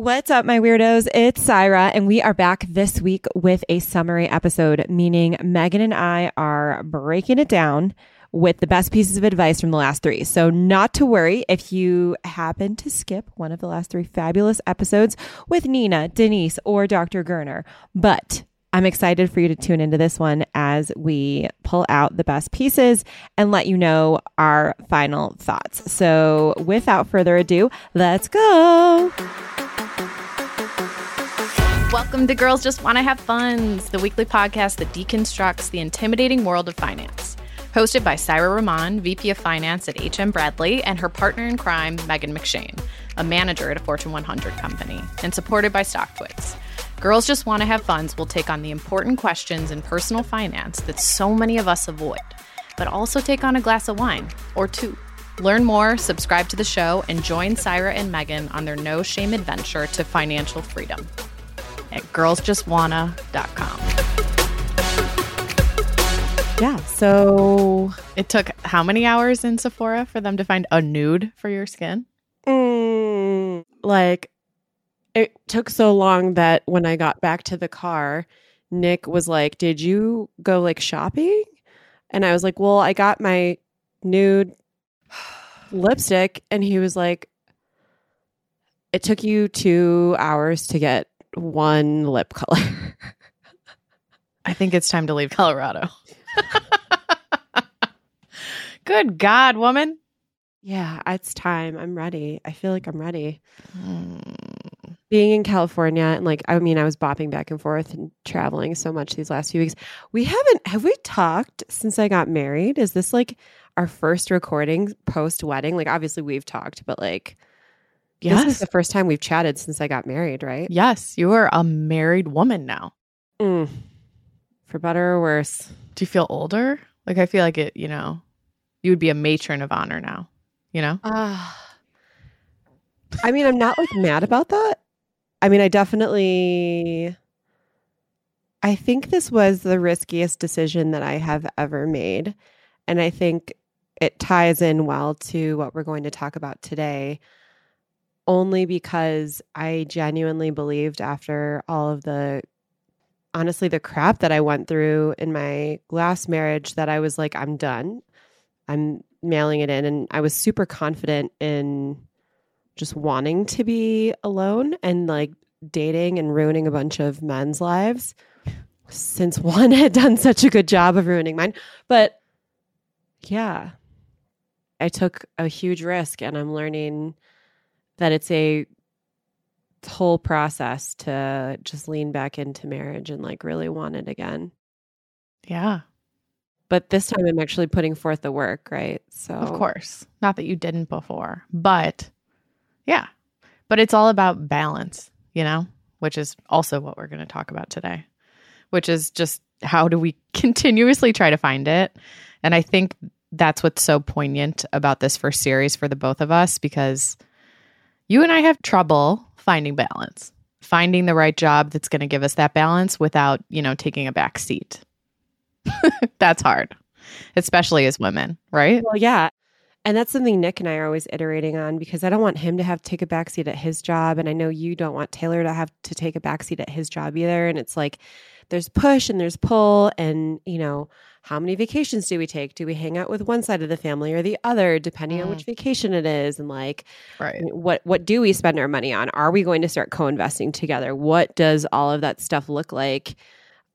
What's up, my weirdos? It's Syra, and we are back this week with a summary episode, meaning Megan and I are breaking it down with the best pieces of advice from the last three. So, not to worry if you happen to skip one of the last three fabulous episodes with Nina, Denise, or Dr. Gurner. But I'm excited for you to tune into this one as we pull out the best pieces and let you know our final thoughts. So, without further ado, let's go. Welcome to Girls Just Want to Have Funds, the weekly podcast that deconstructs the intimidating world of finance. Hosted by Syra Rahman, VP of Finance at HM Bradley, and her partner in crime, Megan McShane, a manager at a Fortune 100 company, and supported by StockTwits. Girls Just Want to Have Funds will take on the important questions in personal finance that so many of us avoid, but also take on a glass of wine or two. Learn more, subscribe to the show, and join Syra and Megan on their no shame adventure to financial freedom at girlsjustwanna.com. Yeah. So, It took how many hours in Sephora for them to find a nude for your skin? Mm, like it took so long that when I got back to the car, Nick was like, "Did you go like shopping?" And I was like, "Well, I got my nude lipstick." And he was like, "It took you 2 hours to get one lip color." I think it's time to leave Colorado. Good God, woman. yeah, it's time. I'm ready. I feel like I'm ready. Hmm. being in California and like I mean I was bopping back and forth and traveling so much these last few weeks. We haven't have we talked since I got married? Is this like our first recording post wedding? Like obviously we've talked, but like this is the first time we've chatted since I got married, right? Yes, you are a married woman now. Mm. For better or worse. Do you feel older? Like, I feel like it, you know, you would be a matron of honor now, you know? Ah. I mean, I'm not like mad about that. I mean, I definitely I think this was the riskiest decision that I have ever made. And I think it ties in well to what we're going to talk about today. Only because I genuinely believed after all of the honestly the crap that I went through in my last marriage that I was like, I'm done. I'm mailing it in. And I was super confident in just wanting to be alone and like dating and ruining a bunch of men's lives since one had done such a good job of ruining mine. But yeah, I took a huge risk and I'm learning that it's a whole process to just lean back into marriage and like really want it again. Yeah, But this time I'm actually putting forth the work, right? So of course. Not that you didn't before, but yeah. But it's all about balance, you know, which is also what we're going to talk about today, which is just how do we continuously try to find it? And I think that's what's so poignant about this first series for the both of us because you and I have trouble finding balance, finding the right job that's going to give us that balance without, you know, taking a back seat. that's hard, especially as women, right? Well, yeah. And that's something Nick and I are always iterating on because I don't want him to have to take a backseat at his job. And I know you don't want Taylor to have to take a backseat at his job either. And it's like there's push and there's pull. And, you know, how many vacations do we take? Do we hang out with one side of the family or the other, depending on Mm. which vacation it is? And like, Right. what what do we spend our money on? Are we going to start co-investing together? What does all of that stuff look like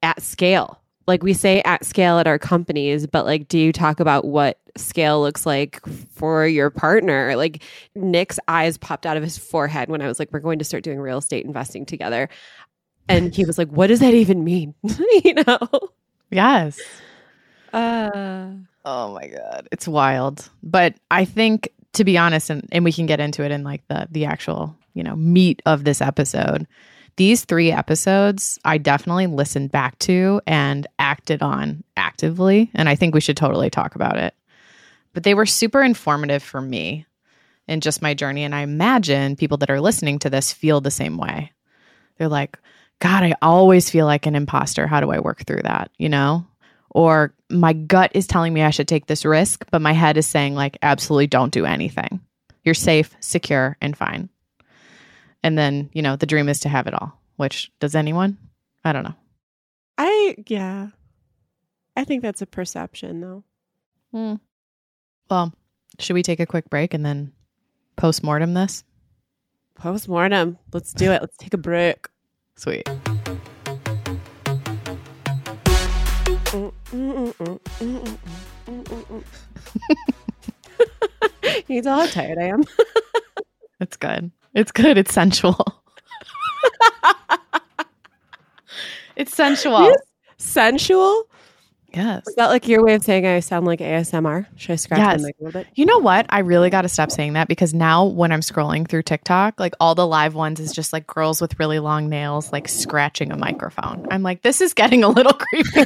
at scale? Like we say at scale at our companies, but like do you talk about what scale looks like for your partner? Like Nick's eyes popped out of his forehead when I was like we're going to start doing real estate investing together. And he was like, "What does that even mean?" you know? Yes. Uh Oh my god, it's wild. But I think to be honest and and we can get into it in like the the actual, you know, meat of this episode. These 3 episodes I definitely listened back to and acted on actively and I think we should totally talk about it. But they were super informative for me in just my journey and I imagine people that are listening to this feel the same way. They're like, God, I always feel like an imposter. How do I work through that? You know? Or my gut is telling me I should take this risk, but my head is saying, like, absolutely don't do anything. You're safe, secure, and fine. And then, you know, the dream is to have it all, which does anyone? I don't know. I yeah. I think that's a perception though. Hmm. Well, should we take a quick break and then post mortem this? Post mortem. Let's do it. Let's take a break. Sweet. You can tell how tired I am. It's good. It's good. It's sensual. it's sensual. Yes. Sensual? Yes. Is that like your way of saying I sound like ASMR? Should I scratch Yes. my mic a little bit? You know what? I really got to stop saying that because now when I'm scrolling through TikTok, like all the live ones is just like girls with really long nails, like scratching a microphone. I'm like, this is getting a little creepy.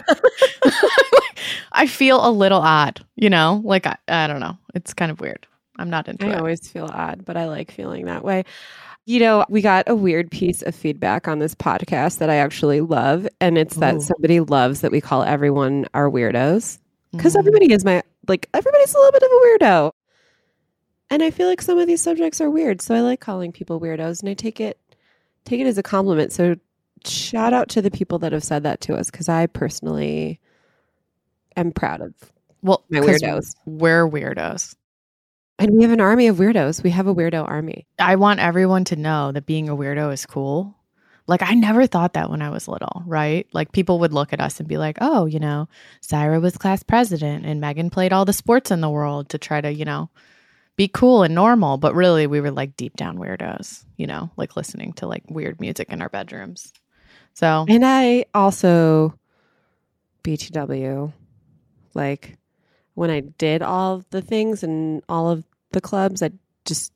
I feel a little odd, you know? Like, I, I don't know. It's kind of weird. I'm not into I it. always feel odd, but I like feeling that way. You know, we got a weird piece of feedback on this podcast that I actually love, and it's that Ooh. somebody loves that we call everyone our weirdos because Mhm. everybody is my like everybody's a little bit of a weirdo, and I feel like some of these subjects are weird, so I like calling people weirdos, and I take it take it as a compliment. So shout out to the people that have said that to us because I personally am proud of, well, my weirdos. We're weirdos. And we have an army of weirdos. We have a weirdo army. I want everyone to know that being a weirdo is cool. Like I never thought that when I was little, right? Like people would look at us and be like, "Oh, you know, Syra was class president and Megan played all the sports in the world to try to, you know, be cool and normal." But really, we were like deep down weirdos, you know, like listening to like weird music in our bedrooms. So, And I also BTW, like when I did all the things and all of the clubs, I just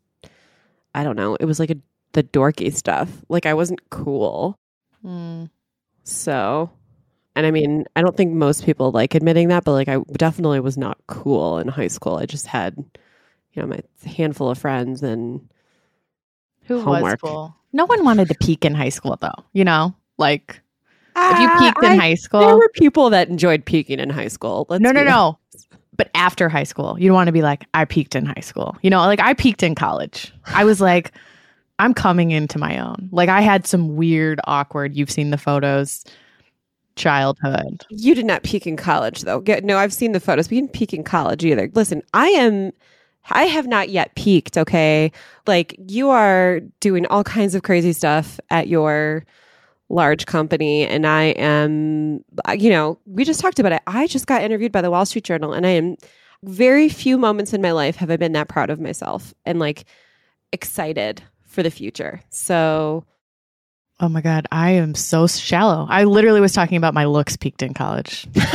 I don't know. It was like a the dorky stuff. Like I wasn't cool. mm, So, and I mean, I don't think most people like admitting that, but like I definitely was not cool in high school. I just had, you know, my handful of friends and who Homework. was cool? No one wanted to peak in high school though, you know? Like if you Ah, peaked in I- high school, There were people that enjoyed peaking in high school. Let's no, no, no. But after high school, you don't want to be like, I peaked in high school. You know, like I peaked in college. I was like, I'm coming into my own. Like I had some weird, awkward, you've seen the photos, childhood. You did not peak in college, though. Get- No, I've seen the photos. We didn't peak in college either. Listen, I am. I have not yet peaked. Okay, like you are doing all kinds of crazy stuff at your large company, and I am. You know, we just talked about it. I just got interviewed by the Wall Street Journal, and I am. Very few moments in my life have I been that proud of myself and like excited for the future. So Oh my God, I am so shallow. I literally was talking about my looks peaked in college.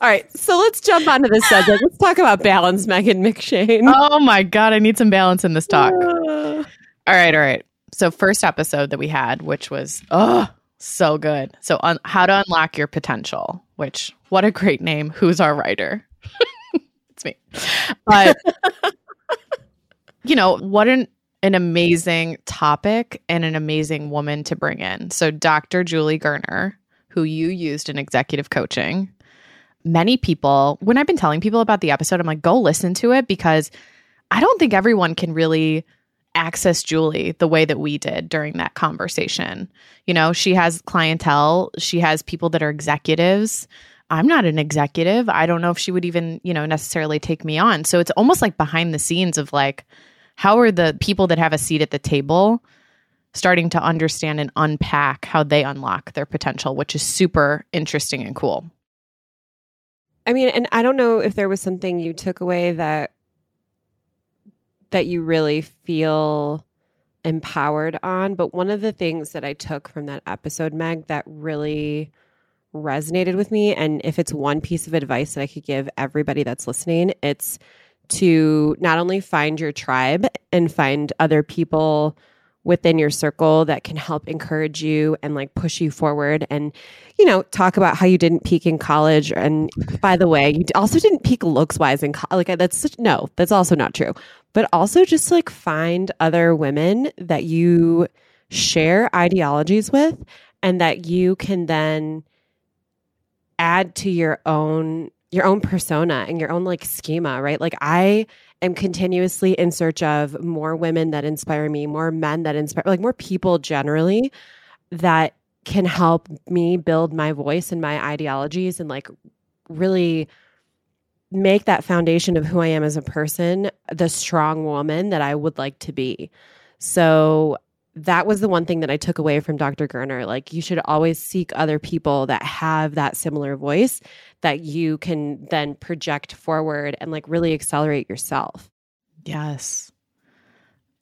All right, so let's jump onto this subject. Let's talk about balance, Megan McShane. oh my God, I need some balance in this talk. Uh, All right, all right. So first episode that we had, which was oh so good. So on how to unlock your potential. Which what a great name. Who's our writer? it's me. But you know what an an amazing topic and an amazing woman to bring in. So Dr. Julie Gurner, who you used in executive coaching. Many people, when I've been telling people about the episode, I'm like, go listen to it because I don't think everyone can really access Julie the way that we did during that conversation. You know, she has clientele, she has people that are executives. I'm not an executive. I don't know if she would even, you know, necessarily take me on. So it's almost like behind the scenes of like, how are the people that have a seat at the table starting to understand and unpack how they unlock their potential, which is super interesting and cool. I mean, and I don't know if there was something you took away that that you really feel empowered on, but one of the things that I took from that episode, Meg, that really resonated with me, and if it's one piece of advice that I could give everybody that's listening, it's to not only find your tribe and find other people within your circle that can help encourage you and like push you forward and you know talk about how you didn't peak in college. And by the way you also didn't peak looks wise in college like that's such, no that's also not true but also just like find other women that you share ideologies with and that you can then add to your own your own persona and your own like schema right? Like i am continuously in search of more women that inspire me, more men that inspire, like more people generally that can help me build my voice and my ideologies and like really make that foundation of who I am as a person the strong woman that I would like to be. So that was the one thing that I took away from Dr. Gurner. Like, you should always seek other people that have that similar voice that you can then project forward and like really accelerate yourself. Yes.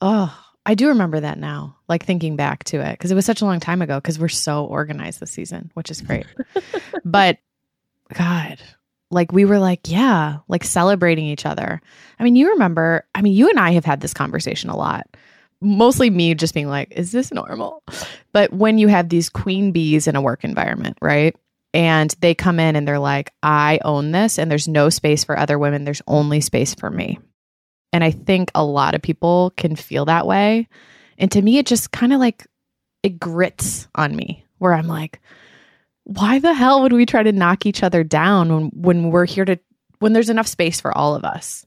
Oh, I do remember that now, like thinking back to it, because it was such a long time ago, because we're so organized this season, which is great. but God, like we were like, yeah, like celebrating each other. I mean, you remember, I mean, you and I have had this conversation a lot. Mostly me just being like, is this normal? But when you have these queen bees in a work environment, right? And they come in and they're like, I own this and there's no space for other women. There's only space for me. And I think a lot of people can feel that way. And to me, it just kind of like, it grits on me where I'm like, why the hell would we try to knock each other down when, when we're here to, when there's enough space for all of us?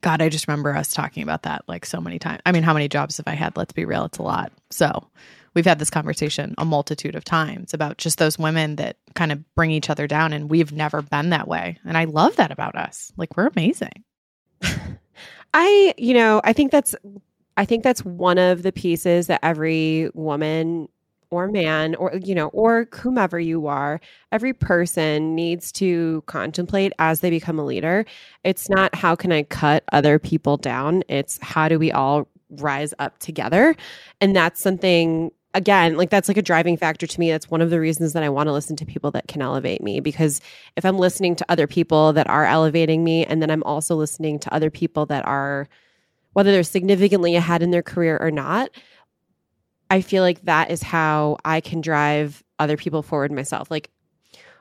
God, I just remember us talking about that like so many times. I mean, how many jobs have I had? Let's be real, it's a lot. So we've had this conversation a multitude of times about just those women that kind of bring each other down. And we've never been that way. And I love that about us. Like, we're amazing. I, you know, I think that's I think that's one of the pieces that every woman or man or you know or whomever you are every person needs to contemplate as they become a leader it's not how can i cut other people down it's how do we all rise up together and that's something again, like that's like a driving factor to me. That's one of the reasons that I want to listen to people that can elevate me because if I'm listening to other people that are elevating me, and then I'm also listening to other people that are, whether they're significantly ahead in their career or not, I feel like that is how I can drive other people forward myself. Like,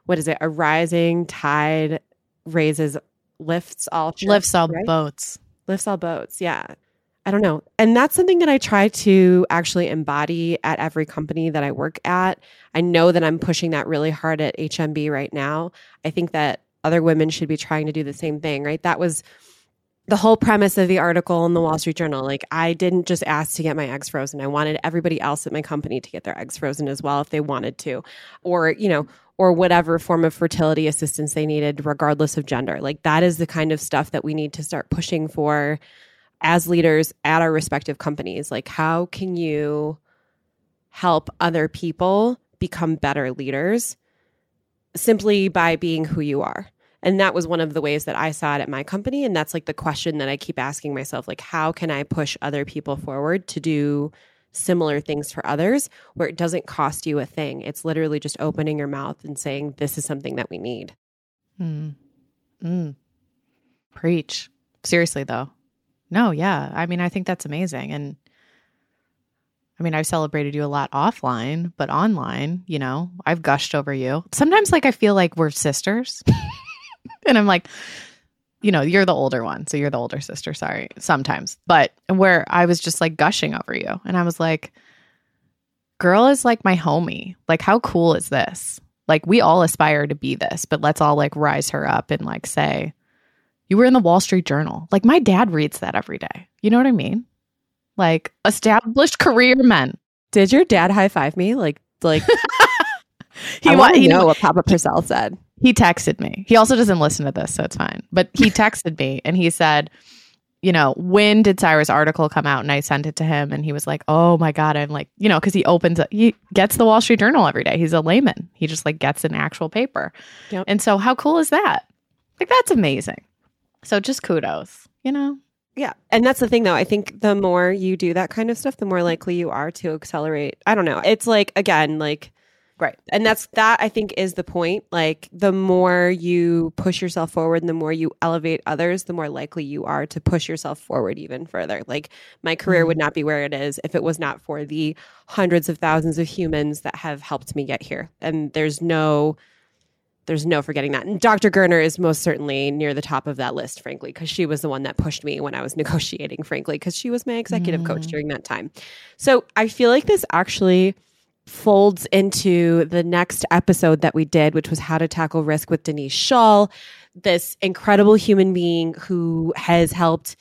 what is it? A rising tide raises, lifts all ships, lifts all right? boats. Lifts all boats. Yeah. I don't know. And that's something that I try to actually embody at every company that I work at. I know that I'm pushing that really hard at HMB right now. I think that other women should be trying to do the same thing, right? That was the whole premise of the article in the Wall Street Journal. Like, I didn't just ask to get my eggs frozen. I wanted everybody else at my company to get their eggs frozen as well if they wanted to, or, you know, or whatever form of fertility assistance they needed, regardless of gender. Like, that is the kind of stuff that we need to start pushing for as leaders at our respective companies like how can you help other people become better leaders simply by being who you are and that was one of the ways that i saw it at my company and that's like the question that i keep asking myself like how can i push other people forward to do similar things for others where it doesn't cost you a thing it's literally just opening your mouth and saying this is something that we need mm. Mm. preach seriously though no, yeah. I mean, I think that's amazing. And I mean, I've celebrated you a lot offline, but online, you know, I've gushed over you. Sometimes, like, I feel like we're sisters. and I'm like, you know, you're the older one. So you're the older sister. Sorry. Sometimes. But where I was just like gushing over you. And I was like, girl is like my homie. Like, how cool is this? Like, we all aspire to be this, but let's all like rise her up and like say, you were in the Wall Street Journal. Like my dad reads that every day. You know what I mean? Like established career men. Did your dad high five me? Like, like he want to know what Papa Purcell said. He texted me. He also doesn't listen to this, so it's fine. But he texted me and he said, you know, when did Syra's article come out? And I sent it to him and he was like, oh my God. I'm like, you know, because he opens, up he gets the Wall Street Journal every day. He's a layman. He just like gets an actual paper. Yep. And so how cool is that? Like, that's amazing. So just kudos, you know? Yeah. And that's the thing though. I think the more you do that kind of stuff, the more likely you are to accelerate. I don't know. It's like again, like Right. And that's that I think is the point. Like the more you push yourself forward and the more you elevate others, the more likely you are to push yourself forward even further. Like my career mm-hmm. would not be where it is if it was not for the hundreds of thousands of humans that have helped me get here. And there's no there's no forgetting that. And Dr. Gurner is most certainly near the top of that list, frankly, because she was the one that pushed me when I was negotiating, frankly, because she was my executive mm. coach during that time. So I feel like this actually folds into the next episode that we did, which was how to tackle risk with Denise Shull, this incredible human being who has helped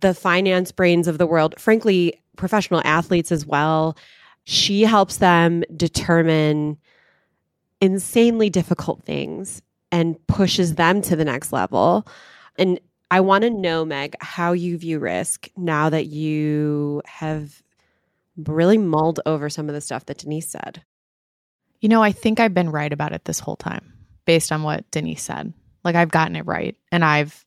the finance brains of the world, frankly, professional athletes as well. She helps them determine insanely difficult things and pushes them to the next level. And I want to know, Meg, how you view risk now that you have really mulled over some of the stuff that Denise said. You know, I think I've been right about it this whole time based on what Denise said. Like I've gotten it right. And I've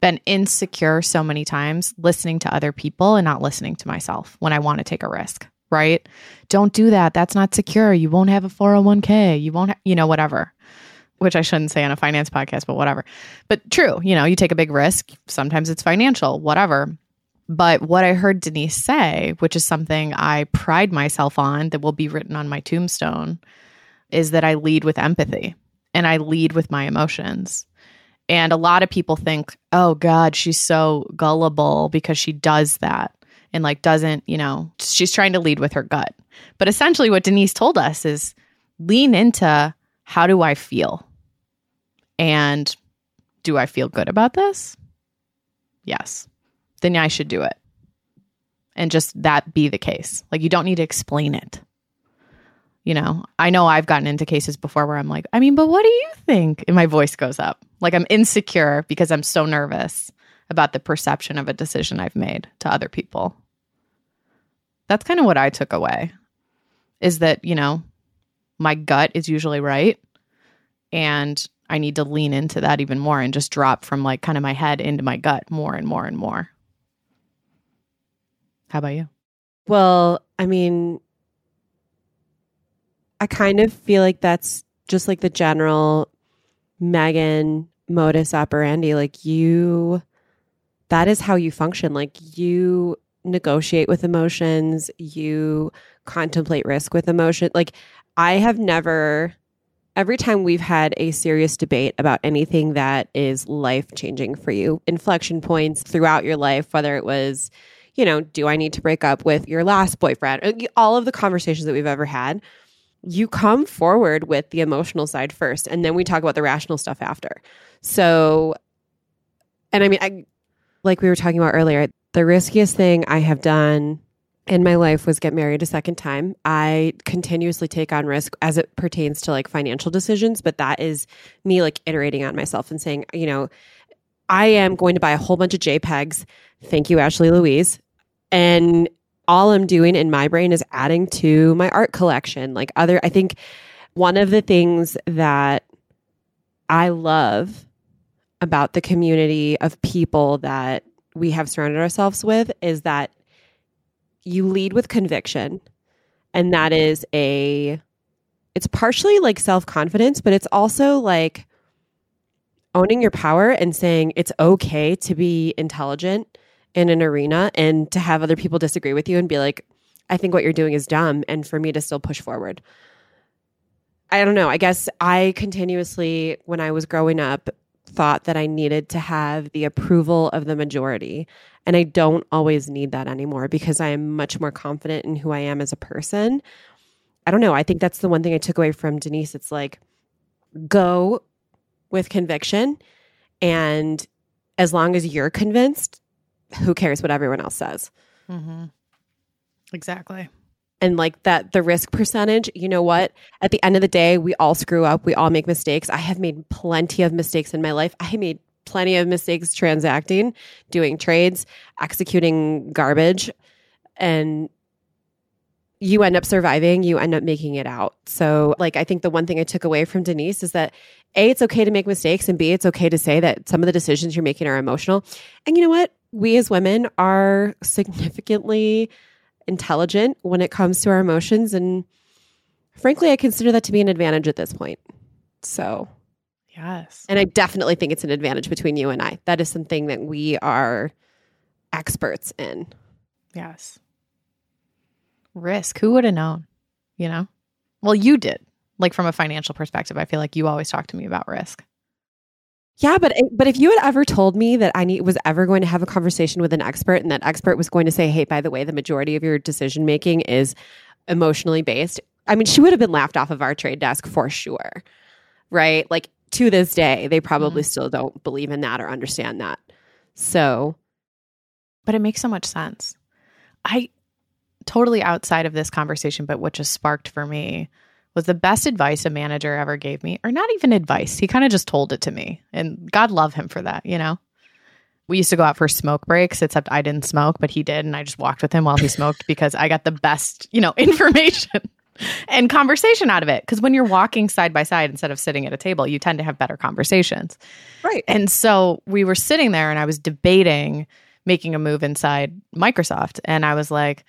been insecure so many times listening to other people and not listening to myself when I want to take a risk, right? Don't do that. That's not secure. You won't have a 401k. You won't, ha- you know, whatever, which I shouldn't say on a finance podcast, but whatever. But true, you know, you take a big risk. Sometimes it's financial, whatever. But what I heard Denise say, which is something I pride myself on that will be written on my tombstone, is that I lead with empathy and I lead with my emotions. And a lot of people think, oh God, she's so gullible because she does that and like doesn't, you know, she's trying to lead with her gut. But essentially, what Denise told us is lean into how do I feel? And do I feel good about this? Yes. Then I should do it. And just that be the case. Like you don't need to explain it you know, I know I've gotten into cases before where I'm like, I mean, but what do you think? And my voice goes up. Like I'm insecure because I'm so nervous about the perception of a decision I've made to other people. That's kind of what I took away is that, you know, my gut is usually right. And I need to lean into that even more and just drop from like kind of my head into my gut more and more and more. How about you? Well, I mean, I kind of feel like that's just like the general Megan modus operandi. Like you, that is how you function. Like you negotiate with emotions, you contemplate risk with emotion. Like I have never, every time we've had a serious debate about anything that is life changing for you, inflection points throughout your life, whether it was, you know, do I need to break up with your last boyfriend? Uh, all of the conversations that we've ever had you come forward with the emotional side first and then we talk about the rational stuff after. So and I mean I like we were talking about earlier, the riskiest thing I have done in my life was get married a second time. I continuously take on risk as it pertains to like financial decisions, but that is me like iterating on myself and saying, you know, I am going to buy a whole bunch of JPEGs. Thank you, Ashley Louise. And all I'm doing in my brain is adding to my art collection. Like other, I think one of the things that I love about the community of people that we have surrounded ourselves with is that you lead with conviction. And that is a, it's partially like self confidence, but it's also like owning your power and saying it's okay to be intelligent in an arena and to have other people disagree with you and be like, I think what you're doing is dumb, and for me to still push forward. I don't know. I guess I continuously, when I was growing up, thought that I needed to have the approval of the majority. And I don't always need that anymore because I am much more confident in who I am as a person. I don't know. I think that's the one thing I took away from Denise. It's like, go with conviction. And as long as you're convinced, who cares what everyone else says? Mm-hmm. Exactly. And like that, the risk percentage, you know what? At the end of the day, we all screw up. We all make mistakes. I have made plenty of mistakes in my life. I made plenty of mistakes transacting, doing trades, executing garbage. And you end up surviving, you end up making it out. So, like, I think the one thing I took away from Denise is that A, it's okay to make mistakes, and B, it's okay to say that some of the decisions you're making are emotional. And you know what? We as women are significantly intelligent when it comes to our emotions. And frankly, I consider that to be an advantage at this point. So, yes. And I definitely think it's an advantage between you and I. That is something that we are experts in. Yes. Risk. Who would have known? You know? Well, you did. Like from a financial perspective, I feel like you always talk to me about risk. Yeah, but but if you had ever told me that I need, was ever going to have a conversation with an expert and that expert was going to say, "Hey, by the way, the majority of your decision making is emotionally based," I mean, she would have been laughed off of our trade desk for sure, right? Like to this day, they probably mm-hmm. still don't believe in that or understand that. So, but it makes so much sense. I totally outside of this conversation, but what just sparked for me was the best advice a manager ever gave me, or not even advice. He kind of just told it to me. And God love him for that, you know? We used to go out for smoke breaks, except I didn't smoke, but he did. And I just walked with him while he smoked because I got the best, you know, information and conversation out of it. Because when you're walking side by side instead of sitting at a table, you tend to have better conversations. Right. And so we were sitting there and I was debating making a move inside Microsoft. And I was like,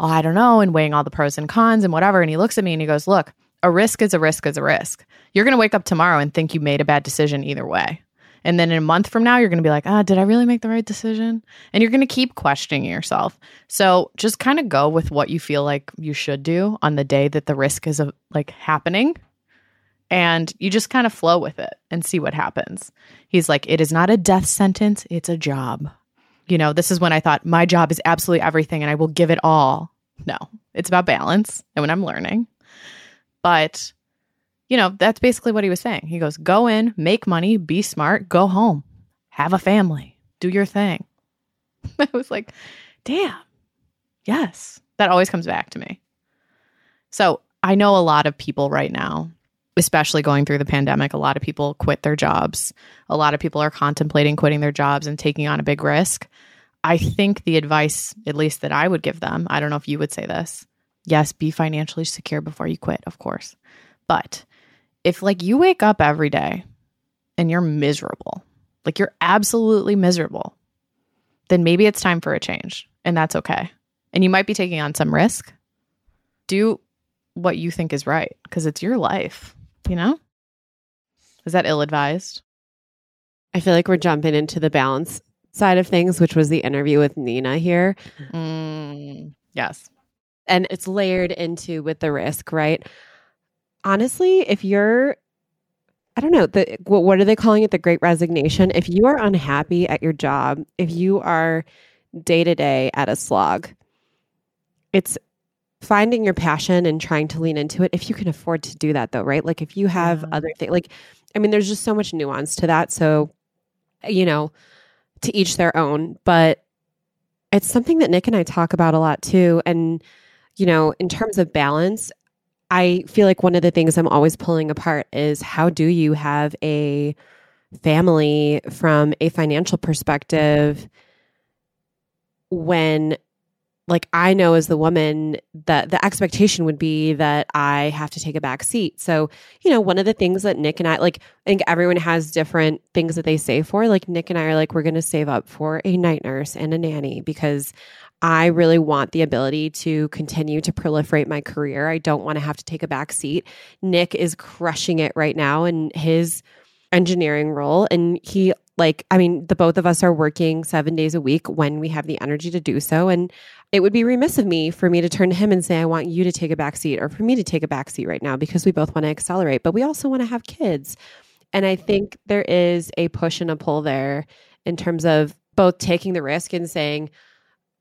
oh, I don't know, and weighing all the pros and cons and whatever. And he looks at me and he goes, Look, a risk is a risk is a risk. You're going to wake up tomorrow and think you made a bad decision either way. And then in a month from now, you're going to be like, ah, did I really make the right decision? And you're going to keep questioning yourself. So just kind of go with what you feel like you should do on the day that the risk is uh, like happening. And you just kind of flow with it and see what happens. He's like, it is not a death sentence, it's a job. You know, this is when I thought my job is absolutely everything and I will give it all. No, it's about balance and when I'm learning. But, you know, that's basically what he was saying. He goes, go in, make money, be smart, go home, have a family, do your thing. I was like, damn, yes, that always comes back to me. So I know a lot of people right now, especially going through the pandemic, a lot of people quit their jobs. A lot of people are contemplating quitting their jobs and taking on a big risk. I think the advice, at least that I would give them, I don't know if you would say this, Yes, be financially secure before you quit, of course. But if like you wake up every day and you're miserable, like you're absolutely miserable, then maybe it's time for a change and that's okay. And you might be taking on some risk. Do what you think is right because it's your life, you know? Is that ill advised? I feel like we're jumping into the balance side of things, which was the interview with Nina here. Mm, yes and it's layered into with the risk, right? Honestly, if you're I don't know, the what, are they calling it? The great resignation. If you are unhappy at your job, if you are day to day at a slog, it's finding your passion and trying to lean into it if you can afford to do that though, right? Like if you have yeah. other things like I mean there's just so much nuance to that. So, you know, to each their own, but it's something that Nick and I talk about a lot too and you know, in terms of balance, I feel like one of the things I'm always pulling apart is how do you have a family from a financial perspective when like I know as the woman that the expectation would be that I have to take a back seat. So, you know, one of the things that Nick and I like, I think everyone has different things that they save for. Like Nick and I are like, we're going to save up for a night nurse and a nanny because I really want the ability to continue to proliferate my career. I don't want to have to take a back seat. Nick is crushing it right now in his engineering role. And he, like, I mean, the both of us are working seven days a week when we have the energy to do so. And it would be remiss of me for me to turn to him and say, I want you to take a back seat or for me to take a back seat right now because we both want to accelerate, but we also want to have kids. And I think there is a push and a pull there in terms of both taking the risk and saying,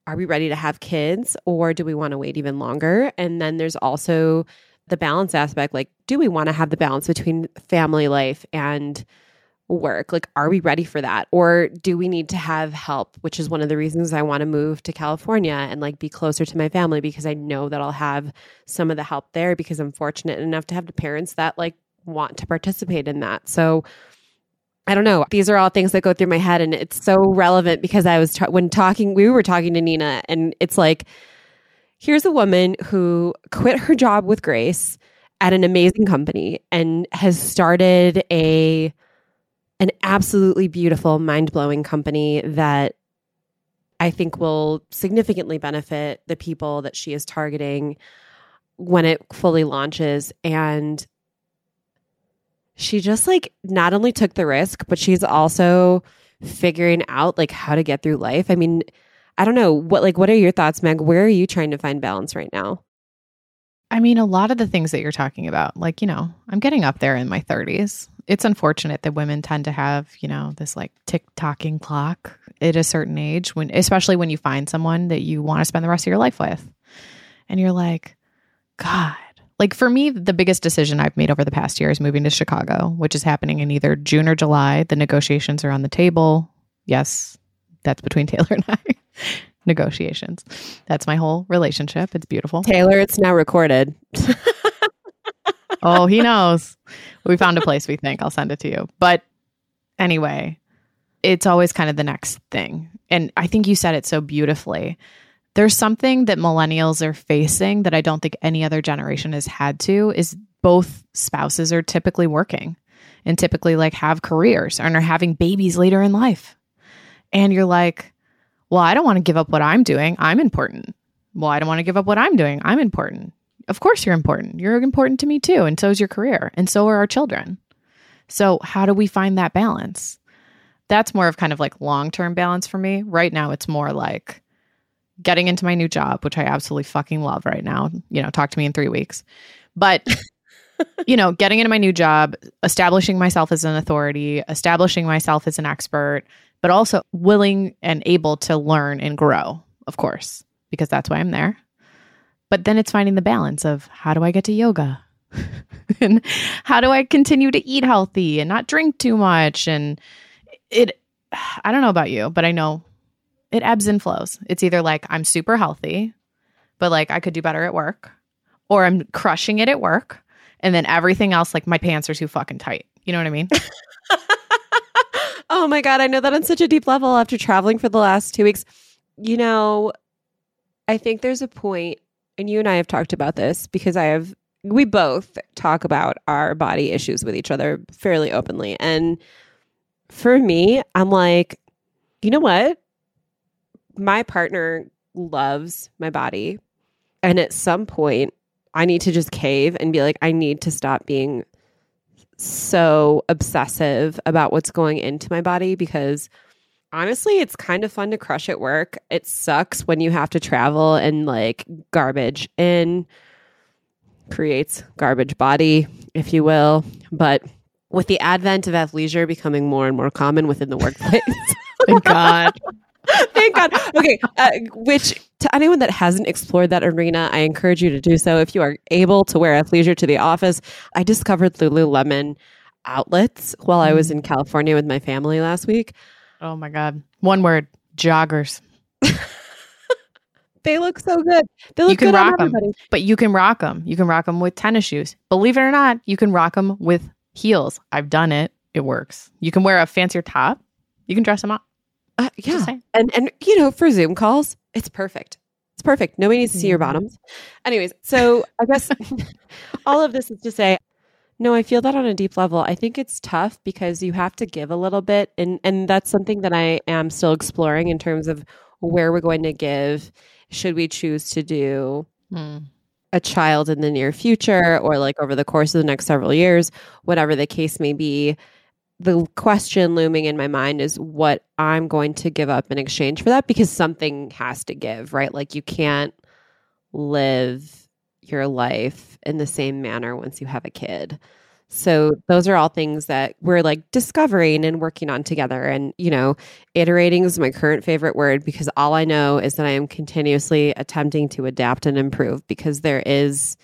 are we ready to have kids or do we want to wait even longer? And then there's also the balance aspect like, do we want to have the balance between family life and work? Like, are we ready for that? Or do we need to have help? Which is one of the reasons I want to move to California and like be closer to my family because I know that I'll have some of the help there because I'm fortunate enough to have the parents that like want to participate in that. So, I don't know. These are all things that go through my head, and it's so relevant because I was when talking. We were talking to Nina, and it's like, here's a woman who quit her job with Grace at an amazing company and has started a an absolutely beautiful, mind blowing company that I think will significantly benefit the people that she is targeting when it fully launches. And she just like not only took the risk, but she's also figuring out like how to get through life. I mean, I don't know what like what are your thoughts, Meg? Where are you trying to find balance right now? I mean, a lot of the things that you're talking about, like, you know, I'm getting up there in my 30s. It's unfortunate that women tend to have, you know, this like tick tocking clock at a certain age when especially when you find someone that you want to spend the rest of your life with. And you're like, God, like for me, the biggest decision I've made over the past year is moving to Chicago, which is happening in either June or July. The negotiations are on the table. Yes, that's between Taylor and I. Negotiations. That's my whole relationship. It's beautiful. Taylor, it's now recorded. oh, he knows. We found a place we think. I'll send it to you. But anyway, it's always kind of the next thing. And I think you said it so beautifully. There's something that millennials are facing that I don't think any other generation has had to is both spouses are typically working and typically like have careers and are having babies later in life. And you're like, well, I don't want to give up what I'm doing. I'm important. Well, I don't want to give up what I'm doing. I'm important. Of course, you're important. You're important to me too. And so is your career. And so are our children. So, how do we find that balance? That's more of kind of like long term balance for me. Right now, it's more like getting into my new job, which I absolutely fucking love right now. You know, talk to me in three weeks. But, you know, getting into my new job, establishing myself as an authority, establishing myself as an expert, but also willing and able to learn and grow, of course, because that's why I'm there. But then it's finding the balance of how do I get to yoga? and how do I continue to eat healthy and not drink too much? And it, I don't know about you, but I know it ebbs and flows. It's either like I'm super healthy, but like I could do better at work, or I'm crushing it at work. And then everything else, like my pants are too fucking tight. You know what I mean? oh my God. I know that on such a deep level after traveling for the last two weeks. You know, I think there's a point, and you and I have talked about this because I have, we both talk about our body issues with each other fairly openly. And for me, I'm like, you know what? My partner loves my body. And at some point, I need to just cave and be like, I need to stop being so obsessive about what's going into my body because honestly, it's kind of fun to crush at work. It sucks when you have to travel and like garbage in creates garbage body, if you will. But with the advent of athleisure becoming more and more common within the workplace. Thank God. Thank God. Okay. Uh, which to anyone that hasn't explored that arena, I encourage you to do so. If you are able to wear athleisure to the office, I discovered Lululemon outlets while I was in California with my family last week. Oh my God. One word joggers. they look so good. They look you can good rock on them, everybody. but you can rock them. You can rock them with tennis shoes. Believe it or not, you can rock them with heels. I've done it. It works. You can wear a fancier top. You can dress them up. Uh, yeah. And and you know, for Zoom calls, it's perfect. It's perfect. Nobody needs to see your bottoms. Anyways, so I guess all of this is to say no, I feel that on a deep level. I think it's tough because you have to give a little bit and and that's something that I am still exploring in terms of where we're going to give should we choose to do Hmm. a child in the near future or like over the course of the next several years, whatever the case may be. The question looming in my mind is what I'm going to give up in exchange for that because something has to give, right? Like you can't live your life in the same manner once you have a kid. So those are all things that we're like discovering and working on together. And, you know, iterating is my current favorite word because all I know is that I am continuously attempting to adapt and improve because there is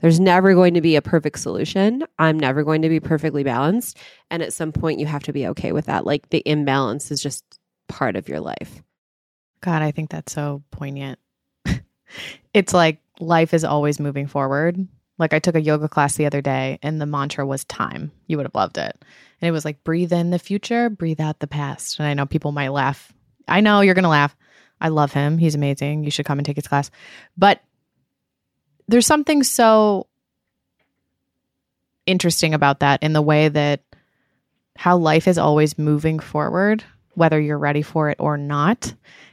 there's never going to be a perfect solution. I'm never going to be perfectly balanced. And at some point you have to be okay with that. Like the imbalance is just part of your life. God, I think that's so poignant. it's like life is always moving forward. Like I took a yoga class the other day and the mantra was time. You would have loved it. And it was like breathe in the future, breathe out the past. And I know people might laugh. I know you're going to laugh. I love him. He's amazing. You should come and take his class. But there's something so interesting about that in the way that how life is always moving forward, whether you're ready for it or not.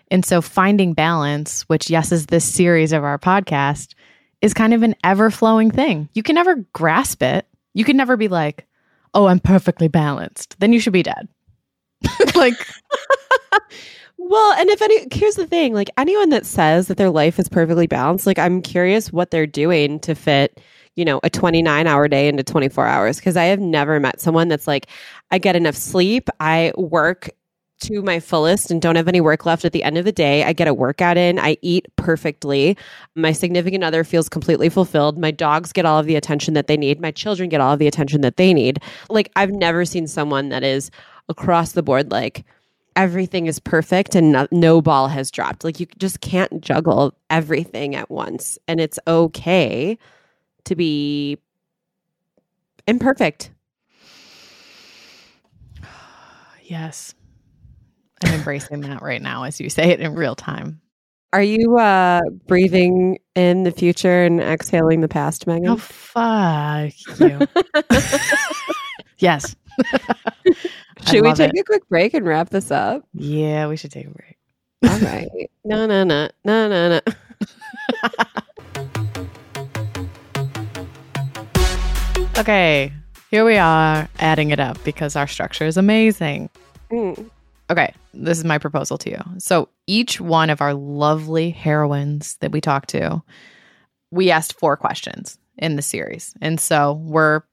And so finding balance, which, yes, is this series of our podcast, is kind of an ever flowing thing. You can never grasp it. You can never be like, oh, I'm perfectly balanced. Then you should be dead. like, Well, and if any, here's the thing like anyone that says that their life is perfectly balanced, like I'm curious what they're doing to fit, you know, a 29 hour day into 24 hours. Cause I have never met someone that's like, I get enough sleep, I work to my fullest and don't have any work left at the end of the day. I get a workout in, I eat perfectly. My significant other feels completely fulfilled. My dogs get all of the attention that they need. My children get all of the attention that they need. Like, I've never seen someone that is across the board like, everything is perfect and no, no ball has dropped. Like you just can't juggle everything at once. And it's okay to be imperfect. Yes. I'm embracing that right now as you say it in real time. Are you uh, breathing in the future and exhaling the past, Megan? Oh, fuck you. yes. should we take it. a quick break and wrap this up? Yeah, we should take a break. All right. no, no, no, no, no, no. Okay, here we are adding it up because our structure is amazing. Mm. Okay, this is my proposal to you. So each one of our lovely heroines that we talked to, we asked four questions in the series. And so we're,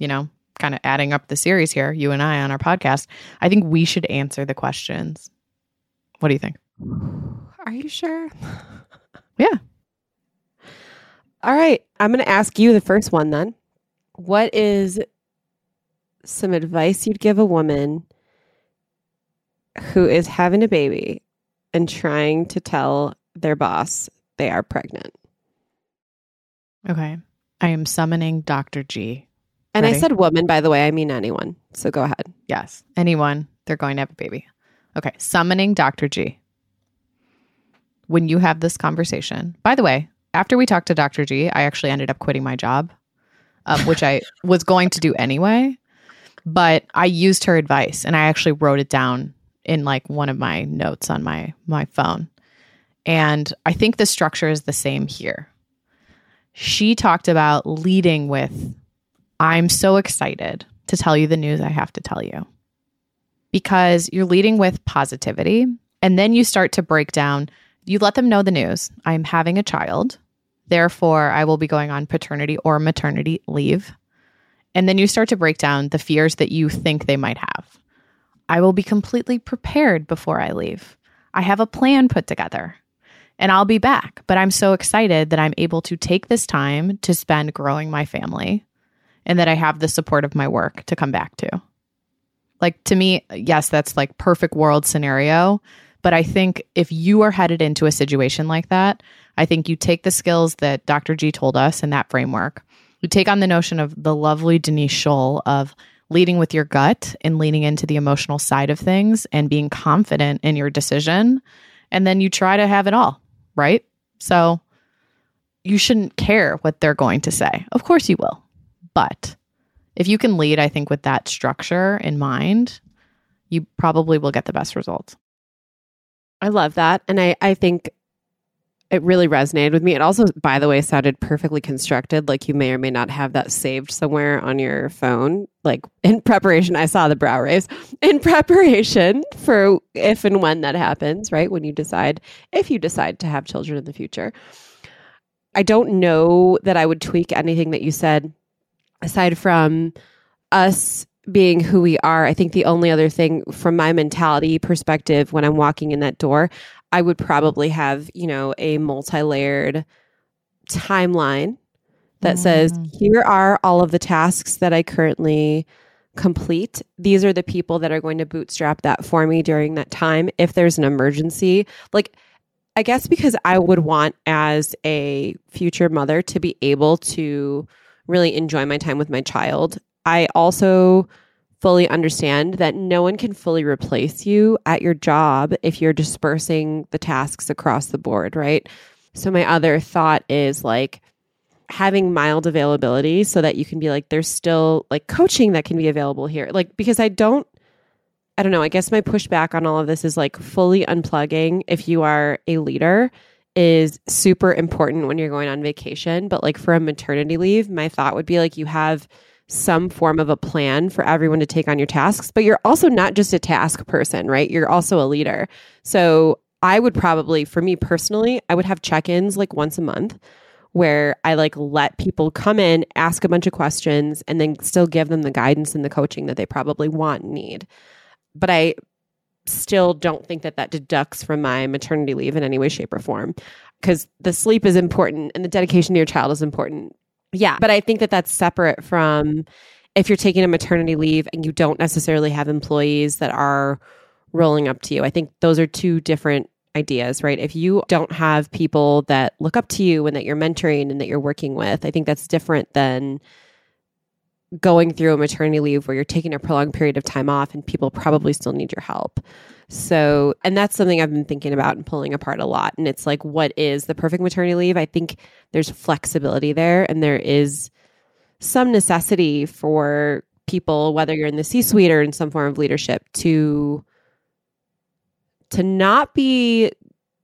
you know, kind of adding up the series here, you and I on our podcast. I think we should answer the questions. What do you think? Are you sure? Yeah. All right. I'm going to ask you the first one then. What is some advice you'd give a woman who is having a baby and trying to tell their boss they are pregnant? Okay. I am summoning Dr. G. And I said woman, by the way, I mean anyone. So go ahead. Yes. Anyone, they're going to have a baby. Okay. Summoning Dr. G. When you have this conversation, by the way, after we talked to Dr. G, I actually ended up quitting my job, um, which I was going to do anyway. But I used her advice and I actually wrote it down in like one of my notes on my my phone. And I think the structure is the same here. She talked about leading with I'm so excited to tell you the news I have to tell you. Because you're leading with positivity and then you start to break down, you let them know the news. I'm having a child. Therefore, I will be going on paternity or maternity leave. And then you start to break down the fears that you think they might have. I will be completely prepared before I leave. I have a plan put together and I'll be back. But I'm so excited that I'm able to take this time to spend growing my family and that I have the support of my work to come back to. Like to me, yes, that's like perfect world scenario. But I think if you are headed into a situation like that, I think you take the skills that Dr. G told us in that framework. You take on the notion of the lovely Denise Scholl of leading with your gut and leaning into the emotional side of things and being confident in your decision. And then you try to have it all, right? So you shouldn't care what they're going to say. Of course you will. But if you can lead, I think, with that structure in mind, you probably will get the best results. I love that. And I, I think it really resonated with me. It also, by the way, sounded perfectly constructed. Like you may or may not have that saved somewhere on your phone. Like in preparation, I saw the brow raise. In preparation for if and when that happens, right? When you decide, if you decide to have children in the future. I don't know that I would tweak anything that you said aside from us being who we are. I think the only other thing from my mentality perspective when I'm walking in that door, I would probably have, you know, a multi-layered timeline that says, mm. here are all of the tasks that I currently complete. These are the people that are going to bootstrap that for me during that time if there's an emergency. Like I guess because I would want as a future mother to be able to really enjoy my time with my child. I also fully understand that no one can fully replace you at your job if you're dispersing the tasks across the board, right? So my other thought is like having mild availability so that you can be like there's still like coaching that can be available here. Like because I don't I don't know, I guess my pushback on all of this is like fully unplugging if you are a leader is super important when you're going on vacation, but like for a maternity leave, my thought would be like you have some form of a plan for everyone to take on your tasks, but you're also not just a task person, right? You're also a leader. So I would probably, for me personally, I would have check ins like once a month where I like let people come in, ask a bunch of questions, and then still give them the guidance and the coaching that they probably want and need. But I still don't think that that deducts from my maternity leave in any way, shape, or form because the sleep is important and the dedication to your child is important. Yeah. But I think that that's separate from if you're taking a maternity leave and you don't necessarily have employees that are rolling up to you. I think those are two different ideas, right? If you don't have people that look up to you and that you're mentoring and that you're working with, I think that's different than going through a maternity leave where you're taking a prolonged period of time off and people probably still need your help. So, and that's something I've been thinking about and pulling apart a lot. And it's like, what is the perfect maternity leave? I think there's flexibility there and there is some necessity for people, whether you're in the C suite or in some form of leadership, to to not be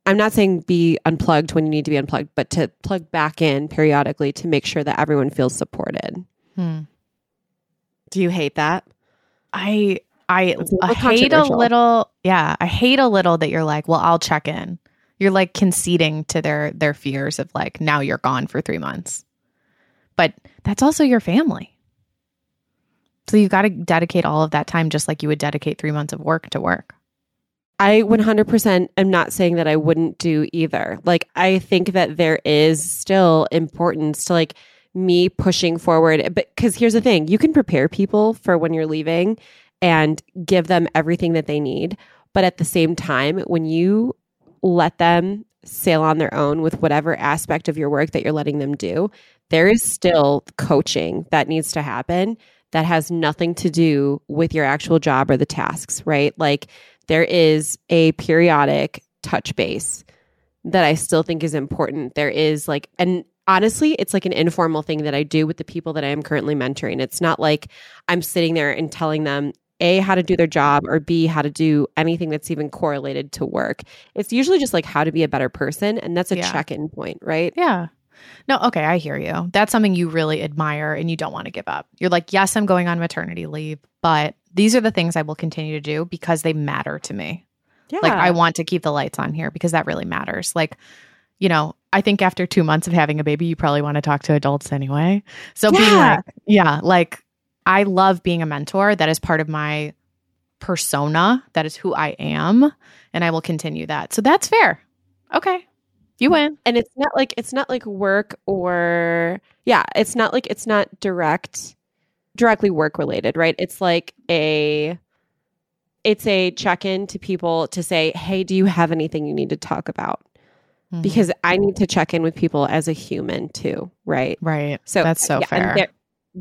I'm not saying be unplugged when you need to be unplugged, but to plug back in periodically to make sure that everyone feels supported. Hmm. Do you hate that? I I, It's a I little hate a little yeah, I hate a little that you're like, well, I'll check in. You're like conceding to their their fears of like now you're gone for 3 months. But that's also your family. So you've got to dedicate all of that time just like you would dedicate 3 months of work to work. I 100% am not saying that I wouldn't do either. Like, I think that there is still importance to like me pushing forward. But because here's the thing you can prepare people for when you're leaving and give them everything that they need. But at the same time, when you let them sail on their own with whatever aspect of your work that you're letting them do, there is still coaching that needs to happen that has nothing to do with your actual job or the tasks, right? Like, there is a periodic touch base that I still think is important. There is like, and honestly, it's like an informal thing that I do with the people that I am currently mentoring. It's not like I'm sitting there and telling them A, how to do their job, or B, how to do anything that's even correlated to work. It's usually just like how to be a better person. And that's a Yeah. check in point, right? Yeah. No, okay, I hear you. That's something you really admire and you don't want to give up. You're like, yes, I'm going on maternity leave, but these are the things I will continue to do because they matter to me. Yeah. Like, I want to keep the lights on here because that really matters. Like, you know, I think after two months of having a baby, you probably want to talk to adults anyway. So being Yeah. like, yeah, like I love being a mentor. That is part of my persona. That is who I am. And I will continue that. So that's fair. Okay. You win. and it's not like it's not like work or yeah it's not like it's not direct directly work related right it's like a it's a check-in to people to say hey do you have anything you need to talk about Mhm. because i need to check in with people as a human too right right. so That's so yeah, and fair. there-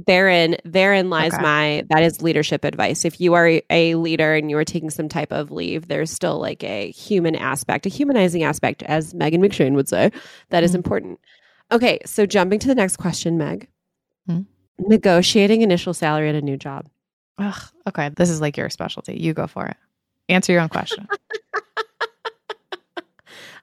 therein therein lies Okay. my that is leadership advice if you are a, leader and you are taking some type of leave there's still like a human aspect a humanizing aspect as megan mcshane would say that is Mhm. important okay so jumping to the next question meg Mhm. negotiating initial salary at a new job Ugh, okay. This is like your specialty. You go for it. Answer your own question.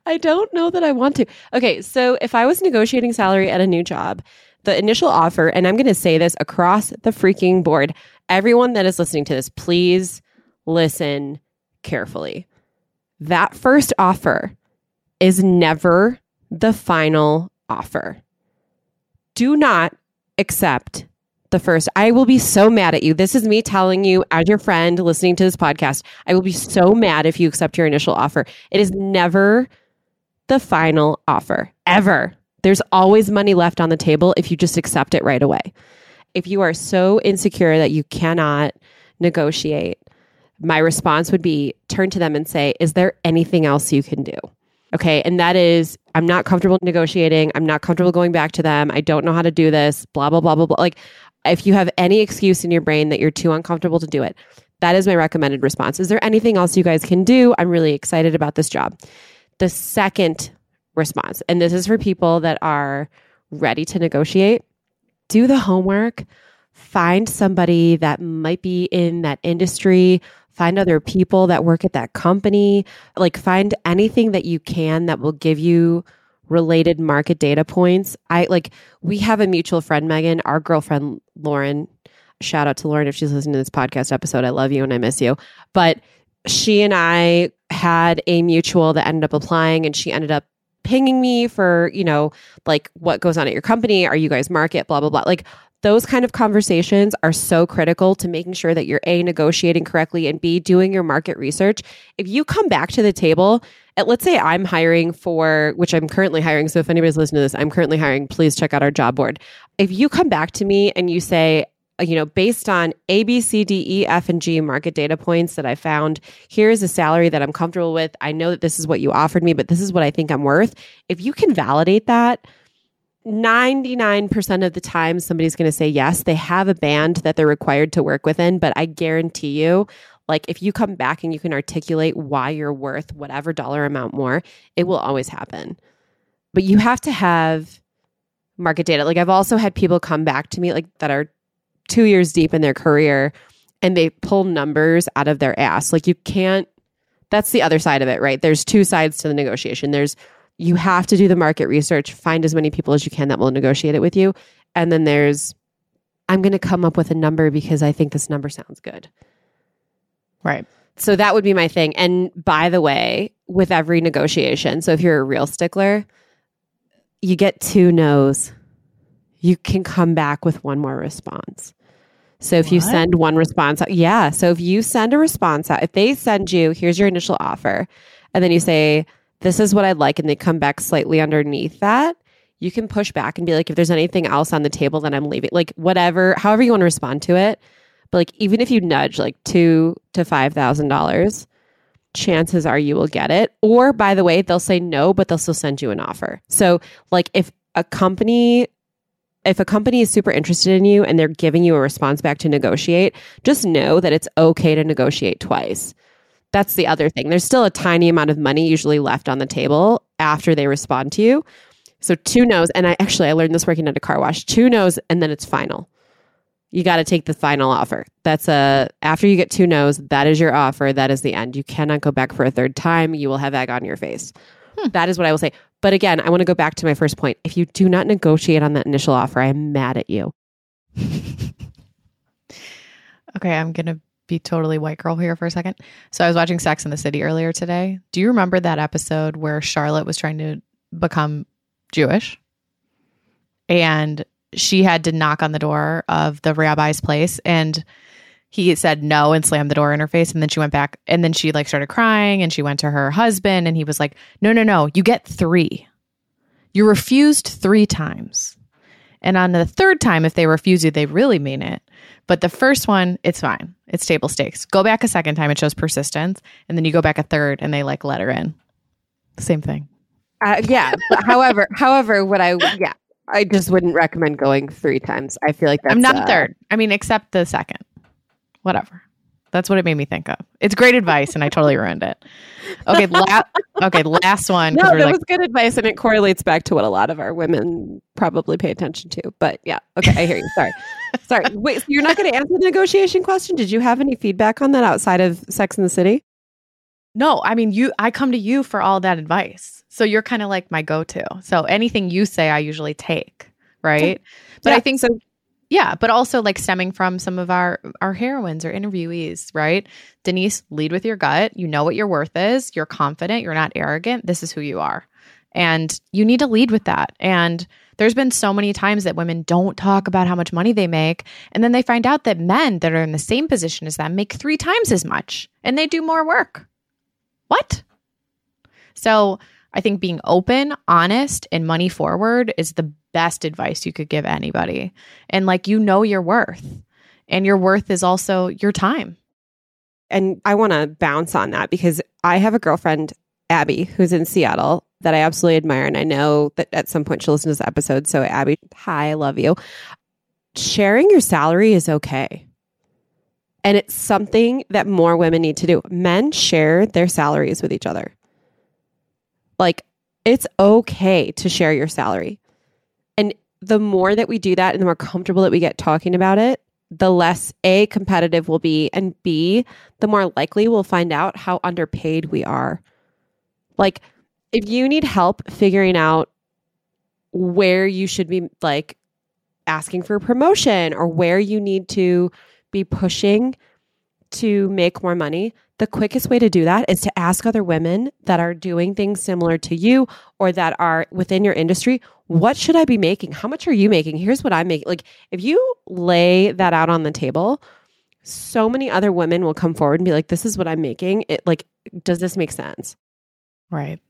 I don't know that I want to. Okay, so if I was negotiating salary at a new job, the initial offer, and I'm going to say this across the freaking board, everyone that is listening to this, please listen carefully. That first offer is never the final offer. Do not accept the first. I will be so mad at you. This is me telling you, as your friend listening to this podcast, I will be so mad if you accept your initial offer. It is never the final offer ever. There's always money left on the table if you just accept it right away. If you are so insecure that you cannot negotiate, my response would be turn to them and say, Is there anything else you can do? Okay. And that is, I'm not comfortable negotiating. I'm not comfortable going back to them. I don't know how to do this, blah, blah, blah, blah, blah. Like, if you have any excuse in your brain that you're too uncomfortable to do it, that is my recommended response. Is there anything else you guys can do? I'm really excited about this job. The second response, and this is for people that are ready to negotiate, do the homework, find somebody that might be in that industry, find other people that work at that company, like find anything that you can that will give you related market data points. I like we have a mutual friend, Megan, our girlfriend Lauren. Shout out to Lauren if she's listening to this podcast episode. I love you and I miss you. But she and I had a mutual that ended up applying and she ended up pinging me for, you know, like what goes on at your company? Are you guys market? Blah, blah, blah. Like those kind of conversations are so critical to making sure that you're A, negotiating correctly and B, doing your market research. If you come back to the table, at, let's say I'm hiring for, which I'm currently hiring. So if anybody's listening to this, I'm currently hiring. Please check out our job board. If you come back to me and you say, Uh, you know, based on A, B, C, D, E, F, and G market data points that I found, here's a salary that I'm comfortable with. I know that this is what you offered me, but this is what I think I'm worth. If you can validate that, 99% of the time somebody's going to say yes. They have a band that they're required to work within, but I guarantee you, like if you come back and you can articulate why you're worth whatever dollar amount more, it will always happen. But you have to have market data. Like I've also had people come back to me like that are 2 years deep in their career and they pull numbers out of their ass. Like you can't that's the other side of it, right? There's two sides to the negotiation. There's you have to do the market research, find as many people as you can that will negotiate it with you. And then there's, I'm going to come up with a number because I think this number sounds good. Right. So that would be my thing. And by the way, with every negotiation, so if you're a real stickler, you get two no's. You can come back with one more response. So if what? you send one response out, yeah. So if you send a response out, if they send you, here's your initial offer, and then you say, this is what I'd like, and they come back slightly underneath that, you can push back and be like, if there's anything else on the table, then I'm leaving. Like whatever, however you want to respond to it. But like even if you nudge like two to five thousand dollars, chances are you will get it. Or by the way, they'll say no, but they'll still send you an offer. So like if a company if a company is super interested in you and they're giving you a response back to negotiate, just know that it's okay to negotiate twice. That's the other thing. There's still a tiny amount of money usually left on the table after they respond to you. So two no's, and I actually I learned this working at a car wash. Two no's, and then it's final. You got to take the final offer. That's a after you get two no's, that is your offer. That is the end. You cannot go back for a third time. You will have egg on your face. Hmm. That is what I will say. But again, I want to go back to my first point. If you do not negotiate on that initial offer, I am mad at you. okay, I'm gonna be totally white girl here for a second. So I was watching Sex in the City earlier today. Do you remember that episode where Charlotte was trying to become Jewish? And she had to knock on the door of the rabbi's place and he said no and slammed the door in her face and then she went back and then she like started crying and she went to her husband and he was like no no no you get 3 you refused 3 times and on the third time if they refuse you they really mean it but the first one, it's fine. It's table stakes. Go back a second time, it shows persistence. And then you go back a third and they like let her in. Same thing. Uh, yeah. however, however, what I, yeah, I just wouldn't recommend going three times. I feel like that's. I'm not uh, third. I mean, except the second. Whatever. That's what it made me think of. It's great advice, and I totally ruined it. Okay, la- okay, last one. No, that like, was good advice, and it correlates back to what a lot of our women probably pay attention to. But yeah, okay, I hear you. Sorry, sorry. Wait, so you're not going to answer the negotiation question? Did you have any feedback on that outside of Sex in the City? No, I mean you. I come to you for all that advice, so you're kind of like my go-to. So anything you say, I usually take. Right, but yeah, I think so yeah, but also like stemming from some of our our heroines or interviewees, right? Denise, lead with your gut. You know what your worth is. You're confident. You're not arrogant. This is who you are, and you need to lead with that. And there's been so many times that women don't talk about how much money they make, and then they find out that men that are in the same position as them make three times as much, and they do more work. What? So I think being open, honest, and money forward is the best advice you could give anybody. And like, you know your worth, and your worth is also your time. And I want to bounce on that because I have a girlfriend, Abby, who's in Seattle that I absolutely admire. And I know that at some point she'll listen to this episode. So, Abby, hi, I love you. Sharing your salary is okay. And it's something that more women need to do. Men share their salaries with each other. Like, it's okay to share your salary. And the more that we do that and the more comfortable that we get talking about it, the less A, competitive we'll be, and B, the more likely we'll find out how underpaid we are. Like, if you need help figuring out where you should be, like, asking for a promotion or where you need to be pushing to make more money, the quickest way to do that is to ask other women that are doing things similar to you or that are within your industry, what should I be making? How much are you making? Here's what I'm making. Like if you lay that out on the table, so many other women will come forward and be like, this is what I'm making. It like, does this make sense? Right.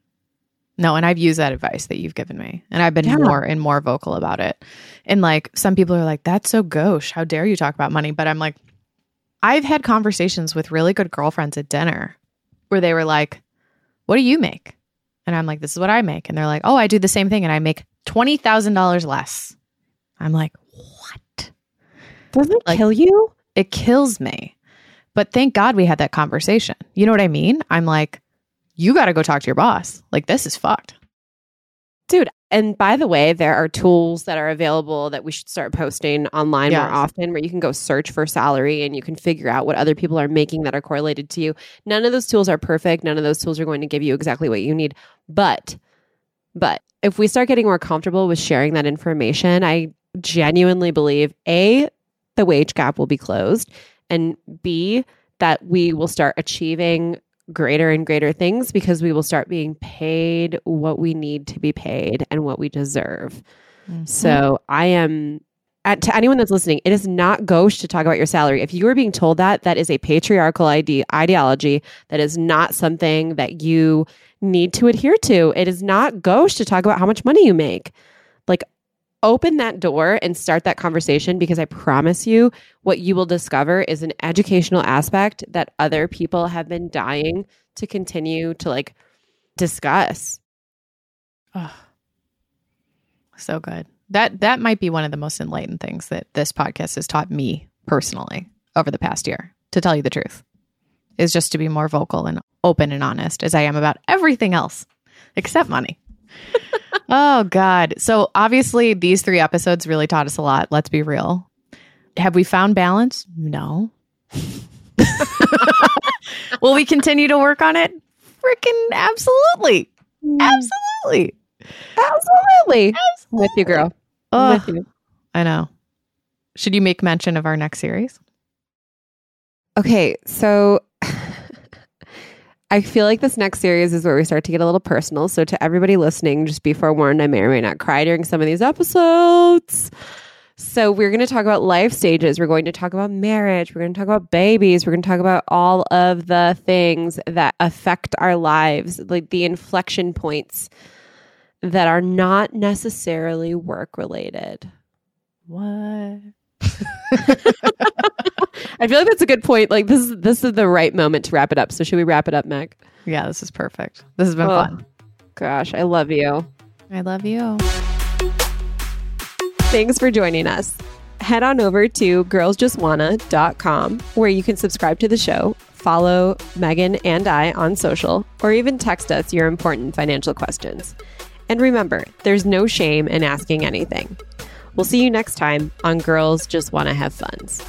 No, and I've used that advice that you've given me, and I've been yeah. more and more vocal about it. And like some people are like, that's so gauche. How dare you talk about money? But I'm like, I've had conversations with really good girlfriends at dinner where they were like, what do you make? And I'm like, this is what I make. And they're like, oh, I do the same thing and I make $20,000 less. I'm like, what? Doesn't it Like- kill you? It kills me. But thank God we had that conversation. You know what I mean? I'm like, you got to go talk to your boss. Like, this is fucked. Dude, and by the way, there are tools that are available that we should start posting online more often where you can go search for salary and you can figure out what other people are making that are correlated to you. None of those tools are perfect. None of those tools are going to give you exactly what you need. But but if we start getting more comfortable with sharing that information, I genuinely believe A, the wage gap will be closed, and B, that we will start achieving greater and greater things because we will start being paid what we need to be paid and what we deserve. Mm-hmm. So I am at, to anyone that's listening, it is not gauche to talk about your salary. If you are being told that, that is a patriarchal ide- ideology. That is not something that you need to adhere to. It is not gauche to talk about how much money you make. Like, open that door and start that conversation because I promise you, what you will discover is an educational aspect that other people have been dying to continue to like discuss. Ugh. So good. That that might be one of the most enlightened things that this podcast has taught me personally over the past year, to tell you the truth. Is just to be more vocal and open and honest as I am about everything else except money. oh god. So obviously these 3 episodes really taught us a lot, let's be real. Have we found balance? No. Will we continue to work on it? Freaking hmm. absolutely. Absolutely. Absolutely. I'm with you, girl. I'm with you. I know. Should you make mention of our next series? Okay, so I feel like this next series is where we start to get a little personal. So to everybody listening, just be forewarned, I may or may not cry during some of these episodes. So we're going to talk about life stages. We're going to talk about marriage. We're going to talk about babies. We're going to talk about all of the things that affect our lives, like the inflection points that are not necessarily work related. What? I feel like that's a good point. Like this is this is the right moment to wrap it up. So should we wrap it up, Meg? Yeah, this is perfect. This has been Oh. fun. Gosh, I love you. I love you. Thanks for joining us. Head on over to girlsjustwanna.com where you can subscribe to the show, follow Megan and I on social, or even text us your important financial questions. And remember, there's no shame in asking anything. We'll see you next time on Girls Just Wanna Have Funds.